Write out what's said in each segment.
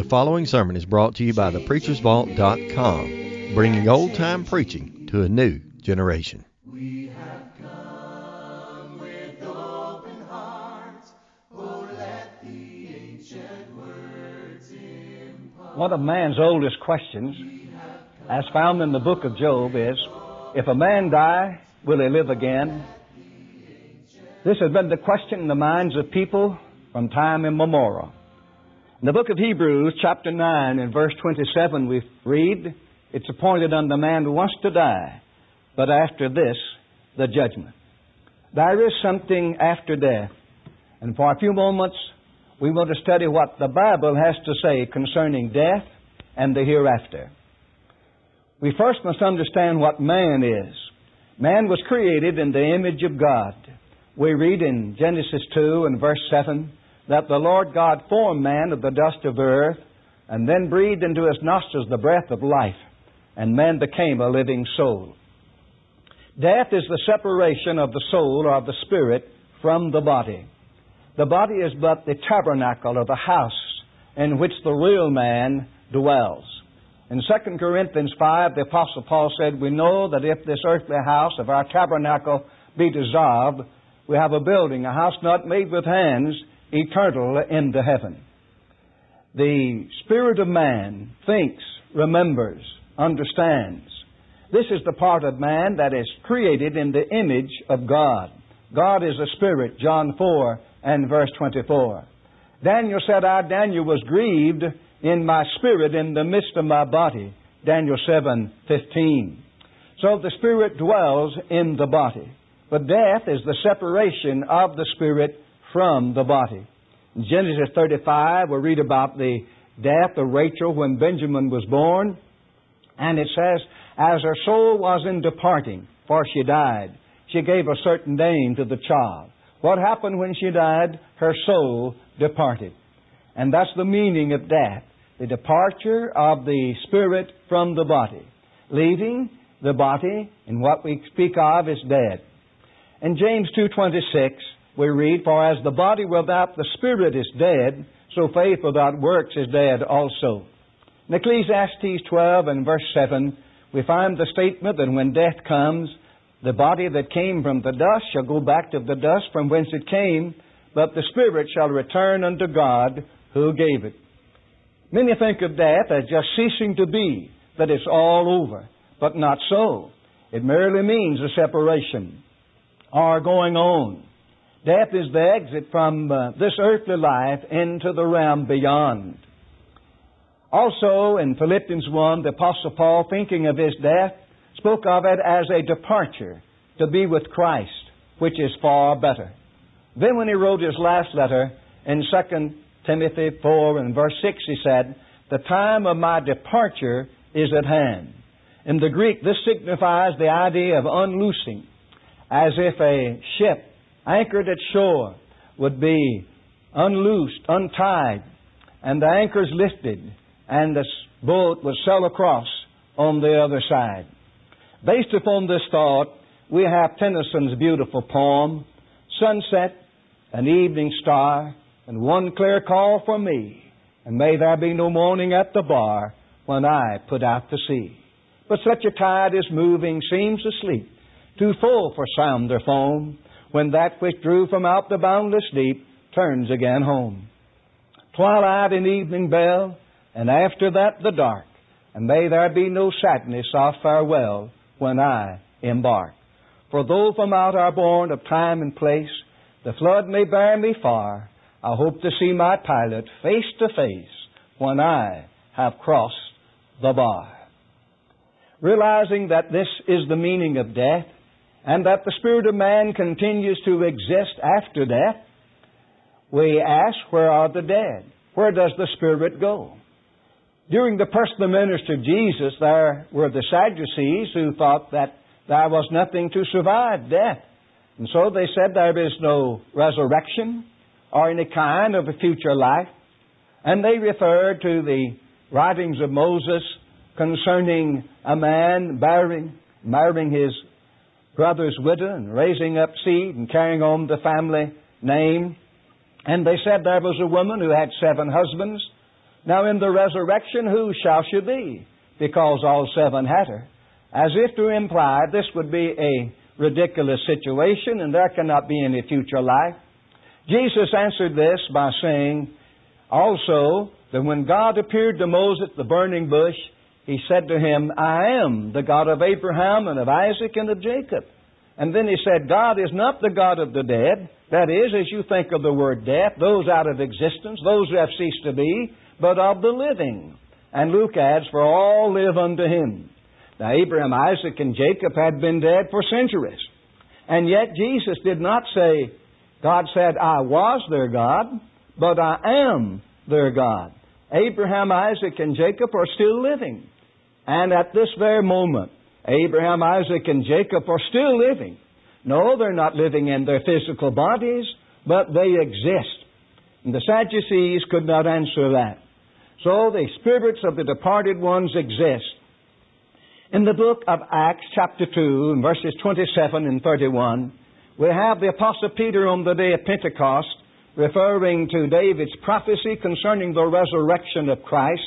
The following sermon is brought to you by thepreachersvault.com, bringing old time preaching to a new generation. One of man's oldest questions, as found in the book of Job, is if a man die, will he live again? This has been the question in the minds of people from time immemorial. In the book of Hebrews, chapter 9, and verse 27, we read, It's appointed unto man wants to die, but after this, the judgment. There is something after death. And for a few moments, we want to study what the Bible has to say concerning death and the hereafter. We first must understand what man is. Man was created in the image of God. We read in Genesis 2 and verse 7 that the Lord God formed man of the dust of the earth and then breathed into his nostrils the breath of life, and man became a living soul. Death is the separation of the soul or the spirit from the body. The body is but the tabernacle or the house in which the real man dwells. In 2 Corinthians 5, the Apostle Paul said, We know that if this earthly house of our tabernacle be dissolved, we have a building, a house not made with hands, eternal into heaven. The spirit of man thinks, remembers, understands. This is the part of man that is created in the image of God. God is a spirit, John 4 and verse 24. Daniel said, I, Daniel, was grieved in my spirit in the midst of my body. Daniel 7 15. So the spirit dwells in the body. But death is the separation of the spirit from the body. In Genesis 35, we read about the death of Rachel when Benjamin was born. And it says, As her soul was in departing, for she died, she gave a certain name to the child. What happened when she died? Her soul departed. And that's the meaning of death the departure of the spirit from the body, leaving the body, and what we speak of is dead. In James 2.26, we read, For as the body without the spirit is dead, so faith without works is dead also. In Ecclesiastes 12 and verse 7, we find the statement that when death comes, the body that came from the dust shall go back to the dust from whence it came, but the spirit shall return unto God who gave it. Many think of death as just ceasing to be, that it's all over, but not so. It merely means a separation or going on. Death is the exit from uh, this earthly life into the realm beyond. Also, in Philippians 1, the Apostle Paul, thinking of his death, spoke of it as a departure to be with Christ, which is far better. Then, when he wrote his last letter in 2 Timothy 4 and verse 6, he said, The time of my departure is at hand. In the Greek, this signifies the idea of unloosing, as if a ship anchored at shore would be unloosed, untied, and the anchors lifted, and the boat would sail across on the other side. Based upon this thought, we have Tennyson's beautiful poem, Sunset, an evening star, and one clear call for me, and may there be no morning at the bar when I put out to sea. But such a tide as moving seems asleep, too full for sound or foam, when that which drew from out the boundless deep turns again home. Twilight and evening bell, and after that the dark, and may there be no sadness of farewell when I embark. For though from out are bourne of time and place the flood may bear me far, I hope to see my pilot face to face when I have crossed the bar. Realizing that this is the meaning of death, and that the spirit of man continues to exist after death, we ask, where are the dead? Where does the spirit go? During the personal ministry of Jesus, there were the Sadducees who thought that there was nothing to survive death. And so they said there is no resurrection or any kind of a future life. And they referred to the writings of Moses concerning a man marrying, marrying his brother's widow and raising up seed and carrying on the family name. And they said there was a woman who had seven husbands Now in the resurrection, who shall she be? Because all seven had her. As if to imply this would be a ridiculous situation and there cannot be any future life. Jesus answered this by saying also that when God appeared to Moses at the burning bush, he said to him, I am the God of Abraham and of Isaac and of Jacob. And then he said, God is not the God of the dead. That is, as you think of the word death, those out of existence, those who have ceased to be, but of the living. And Luke adds, For all live unto him. Now, Abraham, Isaac, and Jacob had been dead for centuries. And yet Jesus did not say, God said, I was their God, but I am their God. Abraham, Isaac, and Jacob are still living. And at this very moment, Abraham, Isaac, and Jacob are still living. No, they're not living in their physical bodies, but they exist. And the Sadducees could not answer that. So the spirits of the departed ones exist. In the book of Acts, chapter 2, verses 27 and 31, we have the Apostle Peter on the day of Pentecost referring to David's prophecy concerning the resurrection of Christ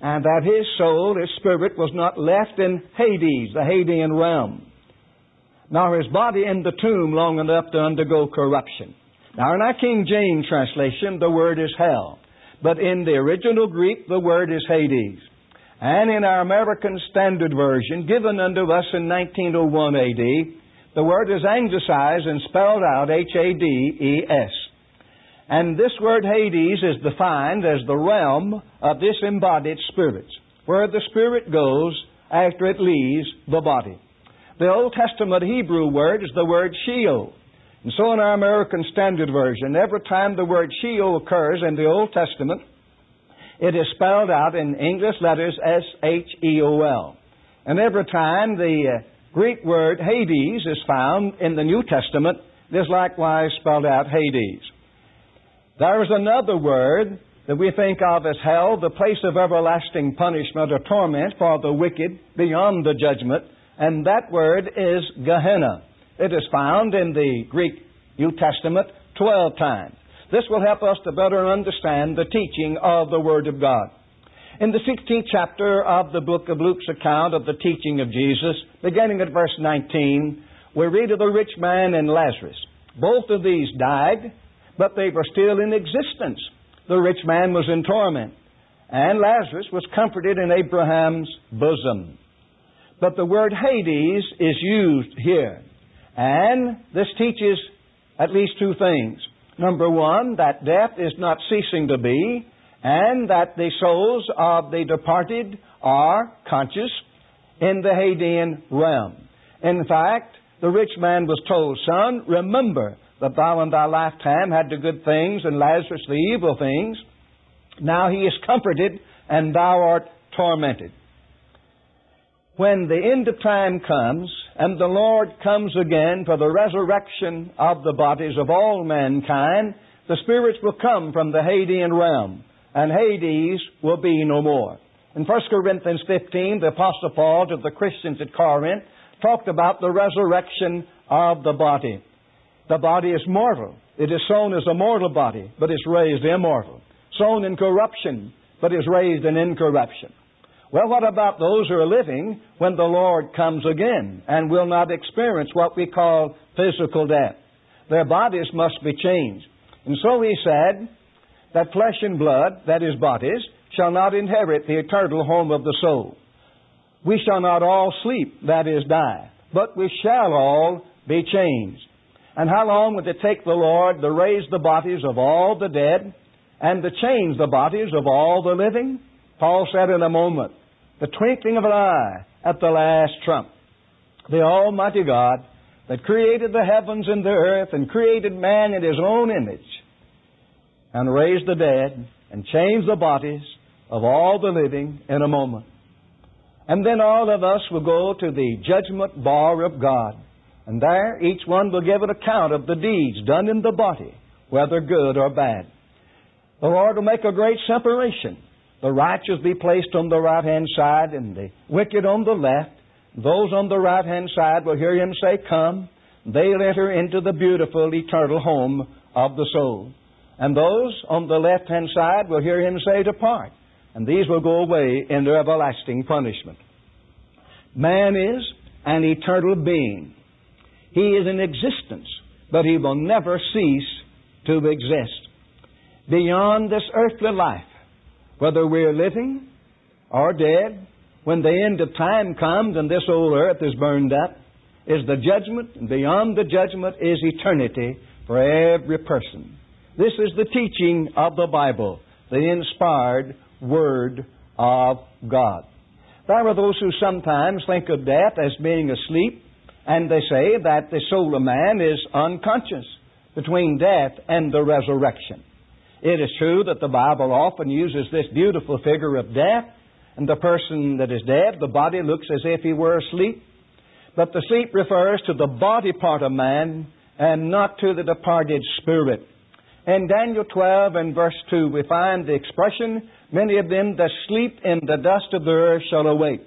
and that his soul, his spirit, was not left in Hades, the Hadean realm, nor his body in the tomb long enough to undergo corruption. Now, in our King James translation, the word is hell, but in the original Greek, the word is Hades. And in our American Standard Version, given unto us in 1901 AD, the word is anglicized and spelled out H A D E S. And this word Hades is defined as the realm of disembodied spirits, where the spirit goes after it leaves the body. The Old Testament Hebrew word is the word Sheol. And so in our American Standard Version, every time the word Sheol occurs in the Old Testament, it is spelled out in English letters S H E O L. And every time the uh, Greek word Hades is found in the New Testament, it is likewise spelled out Hades. There is another word that we think of as hell, the place of everlasting punishment or torment for the wicked beyond the judgment, and that word is Gehenna. It is found in the Greek New Testament 12 times. This will help us to better understand the teaching of the Word of God. In the 16th chapter of the book of Luke's account of the teaching of Jesus, beginning at verse 19, we read of the rich man and Lazarus. Both of these died but they were still in existence. The rich man was in torment, and Lazarus was comforted in Abraham's bosom. But the word Hades is used here, and this teaches at least two things. Number one, that death is not ceasing to be, and that the souls of the departed are conscious in the Hadean realm. In fact, the rich man was told, Son, remember that thou in thy lifetime had the good things and Lazarus the evil things. Now he is comforted and thou art tormented. When the end of time comes and the Lord comes again for the resurrection of the bodies of all mankind, the spirits will come from the Hadean realm and Hades will be no more. In 1 Corinthians 15, the Apostle Paul to the Christians at Corinth talked about the resurrection of the body. The body is mortal. It is sown as a mortal body, but is raised immortal. Sown in corruption, but is raised in incorruption. Well, what about those who are living when the Lord comes again and will not experience what we call physical death? Their bodies must be changed. And so he said that flesh and blood, that is bodies, shall not inherit the eternal home of the soul. We shall not all sleep, that is die, but we shall all be changed. And how long would it take the Lord to raise the bodies of all the dead and to change the bodies of all the living? Paul said in a moment, the twinkling of an eye at the last trump. The Almighty God that created the heavens and the earth and created man in his own image and raised the dead and changed the bodies of all the living in a moment. And then all of us will go to the judgment bar of God. And there each one will give an account of the deeds done in the body, whether good or bad. The Lord will make a great separation. The righteous be placed on the right hand side and the wicked on the left. Those on the right hand side will hear him say, Come. They'll enter into the beautiful eternal home of the soul. And those on the left hand side will hear him say, Depart. and these will go away into everlasting punishment. Man is an eternal being. He is in existence, but he will never cease to exist. Beyond this earthly life, whether we're living or dead, when the end of time comes and this old earth is burned up, is the judgment, and beyond the judgment is eternity for every person. This is the teaching of the Bible, the inspired Word of God. There are those who sometimes think of death as being asleep, and they say that the soul of man is unconscious between death and the resurrection. It is true that the Bible often uses this beautiful figure of death, and the person that is dead, the body looks as if he were asleep. But the sleep refers to the body part of man and not to the departed spirit. In Daniel 12 and verse 2, we find the expression, Many of them that sleep in the dust of the earth shall awake.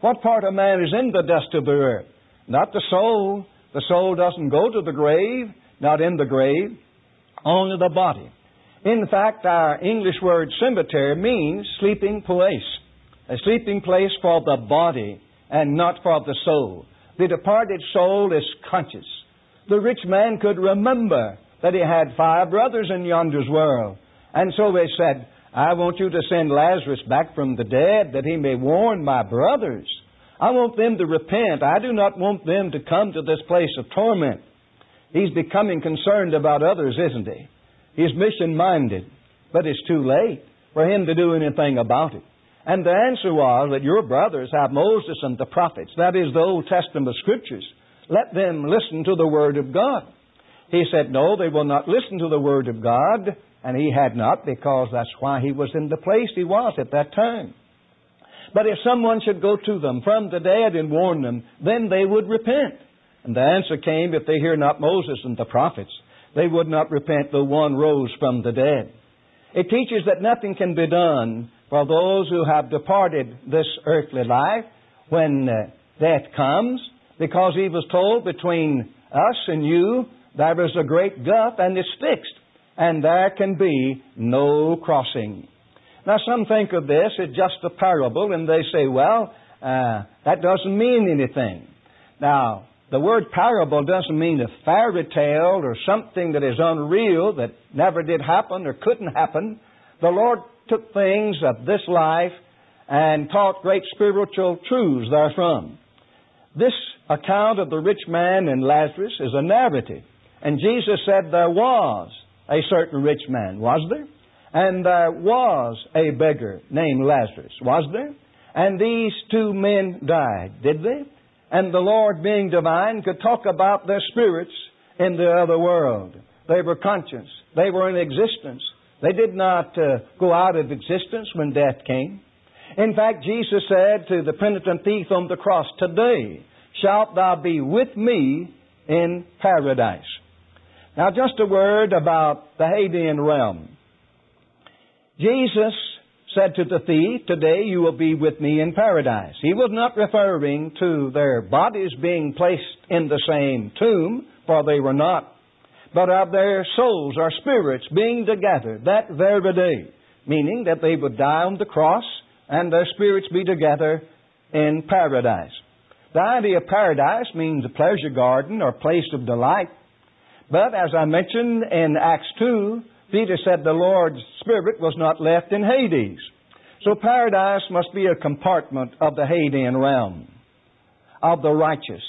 What part of man is in the dust of the earth? Not the soul. The soul doesn't go to the grave, not in the grave, only the body. In fact, our English word cemetery means sleeping place, a sleeping place for the body and not for the soul. The departed soul is conscious. The rich man could remember that he had five brothers in yonder's world. And so they said, I want you to send Lazarus back from the dead that he may warn my brothers. I want them to repent. I do not want them to come to this place of torment. He's becoming concerned about others, isn't he? He's mission minded, but it's too late for him to do anything about it. And the answer was that your brothers have Moses and the prophets, that is, the Old Testament scriptures. Let them listen to the Word of God. He said, No, they will not listen to the Word of God, and he had not, because that's why he was in the place he was at that time. But if someone should go to them from the dead and warn them, then they would repent. And the answer came, if they hear not Moses and the prophets, they would not repent though one rose from the dead. It teaches that nothing can be done for those who have departed this earthly life when uh, death comes, because he was told between us and you there is a great gulf and it's fixed, and there can be no crossing. Now, some think of this as just a parable, and they say, well, uh, that doesn't mean anything. Now, the word parable doesn't mean a fairy tale or something that is unreal that never did happen or couldn't happen. The Lord took things of this life and taught great spiritual truths therefrom. This account of the rich man and Lazarus is a narrative. And Jesus said there was a certain rich man, was there? And there was a beggar named Lazarus, was there? And these two men died, did they? And the Lord, being divine, could talk about their spirits in the other world. They were conscious. They were in existence. They did not uh, go out of existence when death came. In fact, Jesus said to the penitent thief on the cross, Today shalt thou be with me in paradise. Now, just a word about the Hadean realm. Jesus said to the thief, Today you will be with me in paradise. He was not referring to their bodies being placed in the same tomb, for they were not, but of their souls or spirits being together that very day, meaning that they would die on the cross and their spirits be together in paradise. The idea of paradise means a pleasure garden or place of delight. But as I mentioned in Acts 2, Peter said the Lord's Spirit was not left in Hades. So paradise must be a compartment of the Hadean realm, of the righteous.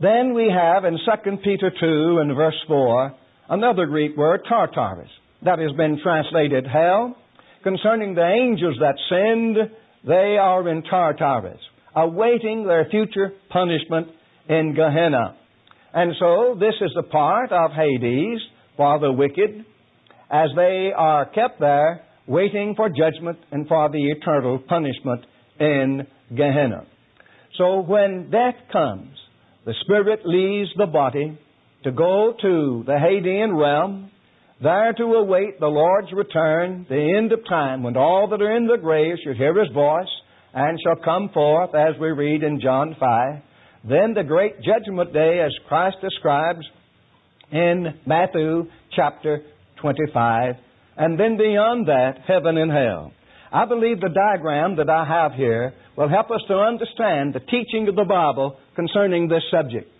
Then we have in 2 Peter 2 and verse 4 another Greek word, Tartarus, that has been translated hell. Concerning the angels that sinned, they are in Tartarus, awaiting their future punishment in Gehenna. And so this is a part of Hades for the wicked as they are kept there waiting for judgment and for the eternal punishment in Gehenna. So when death comes, the spirit leaves the body to go to the Hadean realm, there to await the Lord's return, the end of time, when all that are in the grave shall hear his voice and shall come forth, as we read in John 5. Then the great judgment day, as Christ describes in Matthew chapter 25. And then beyond that, heaven and hell. I believe the diagram that I have here will help us to understand the teaching of the Bible concerning this subject.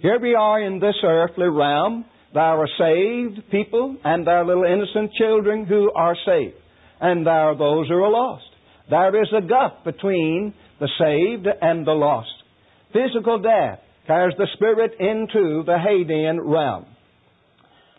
Here we are in this earthly realm. There are saved people and there are little innocent children who are saved. And there are those who are lost. There is a gulf between the saved and the lost. Physical death carries the spirit into the Hadean realm.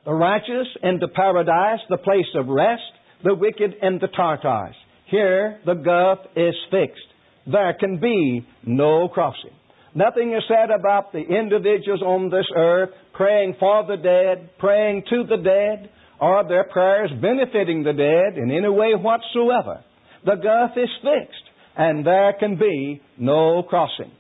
The righteous into paradise, the place of rest, the wicked into Tartarus. Here the gulf is fixed. There can be no crossing. Nothing is said about the individuals on this earth praying for the dead, praying to the dead, or their prayers benefiting the dead in any way whatsoever. The gulf is fixed, and there can be no crossing.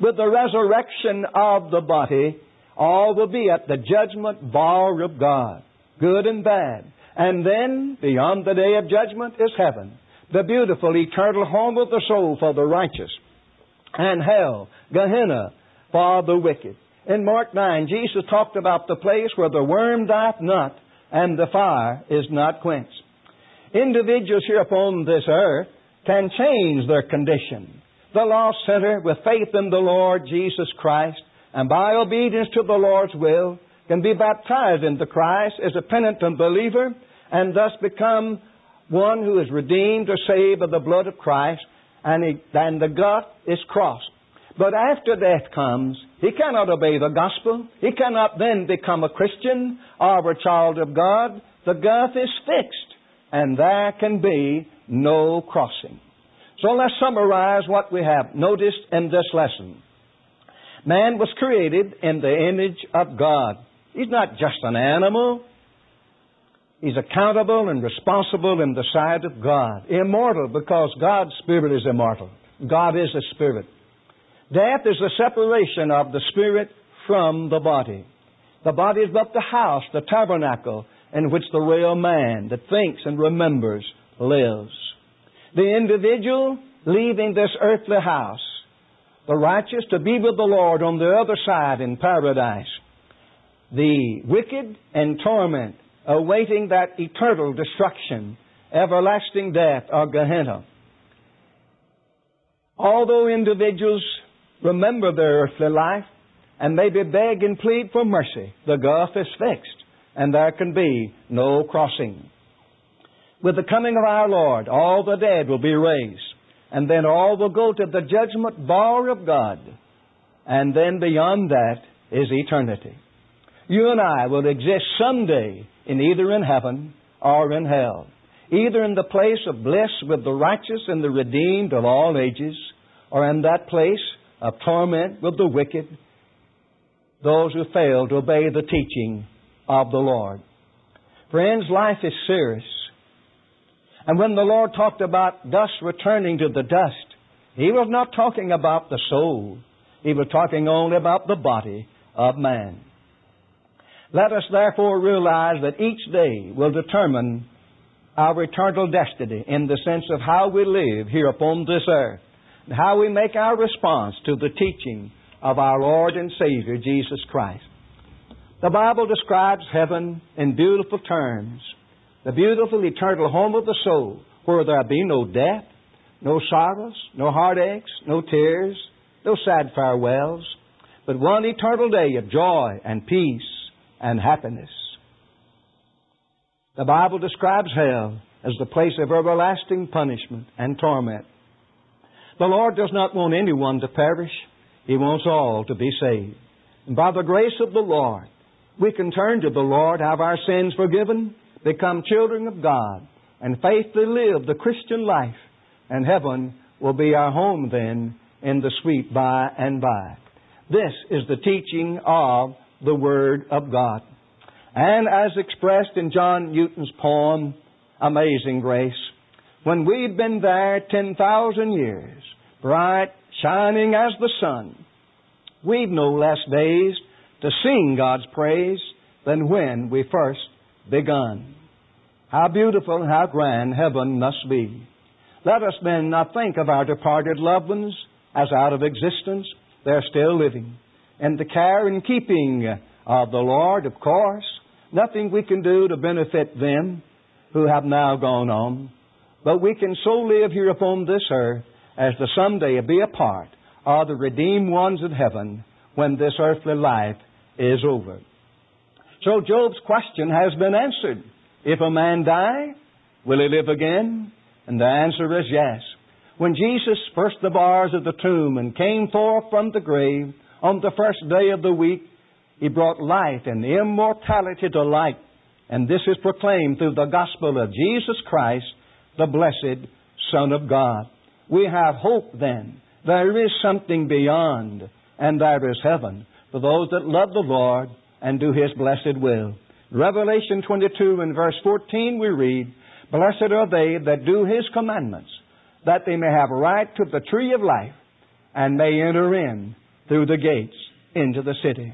With the resurrection of the body, all will be at the judgment bar of God, good and bad. And then, beyond the day of judgment, is heaven, the beautiful eternal home of the soul for the righteous, and hell, Gehenna, for the wicked. In Mark 9, Jesus talked about the place where the worm dieth not, and the fire is not quenched. Individuals here upon this earth can change their condition. The lost sinner, with faith in the Lord Jesus Christ, and by obedience to the Lord's will, can be baptized into Christ as a penitent believer and thus become one who is redeemed or saved by the blood of Christ, and, he, and the gut is crossed. But after death comes, he cannot obey the gospel. He cannot then become a Christian or a child of God. The gulf is fixed, and there can be no crossing. So let's summarize what we have noticed in this lesson. Man was created in the image of God. He's not just an animal. He's accountable and responsible in the sight of God. Immortal because God's Spirit is immortal. God is a Spirit. Death is the separation of the Spirit from the body. The body is but the house, the tabernacle, in which the real man that thinks and remembers lives. The individual leaving this earthly house, the righteous to be with the Lord on the other side in paradise. The wicked in torment, awaiting that eternal destruction, everlasting death, or Gehenna. Although individuals remember their earthly life and maybe beg and plead for mercy, the gulf is fixed and there can be no crossing. With the coming of our Lord, all the dead will be raised, and then all will go to the judgment bar of God, and then beyond that is eternity. You and I will exist someday in either in heaven or in hell, either in the place of bliss with the righteous and the redeemed of all ages, or in that place of torment with the wicked, those who fail to obey the teaching of the Lord. Friends, life is serious. And when the Lord talked about dust returning to the dust, He was not talking about the soul. He was talking only about the body of man. Let us therefore realize that each day will determine our eternal destiny in the sense of how we live here upon this earth and how we make our response to the teaching of our Lord and Savior Jesus Christ. The Bible describes heaven in beautiful terms the beautiful eternal home of the soul, where there be no death, no sorrows, no heartaches, no tears, no sad farewells, but one eternal day of joy and peace and happiness. The Bible describes hell as the place of everlasting punishment and torment. The Lord does not want anyone to perish. He wants all to be saved. And by the grace of the Lord, we can turn to the Lord, have our sins forgiven, become children of God, and faithfully live the Christian life. And heaven will be our home then in the sweet by and by. This is the teaching of the Word of God. And as expressed in John Newton's poem, Amazing Grace, when we've been there 10,000 years, bright, shining as the sun, we've no less days to sing God's praise than when we first begun. How beautiful and how grand heaven must be. Let us then not think of our departed loved ones as out of existence. They're still living. In the care and keeping of the Lord, of course. Nothing we can do to benefit them who have now gone on. But we can so live here upon this earth as to someday be a part of the redeemed ones in heaven when this earthly life is over. So Job's question has been answered. If a man die, will he live again? And the answer is yes. When Jesus burst the bars of the tomb and came forth from the grave on the first day of the week, he brought life and immortality to light. And this is proclaimed through the gospel of Jesus Christ, the blessed Son of God. We have hope then. There is something beyond, and there is heaven for those that love the Lord and do His blessed will. Revelation 22 and verse 14 we read, Blessed are they that do His commandments, that they may have right to the tree of life and may enter in through the gates into the city.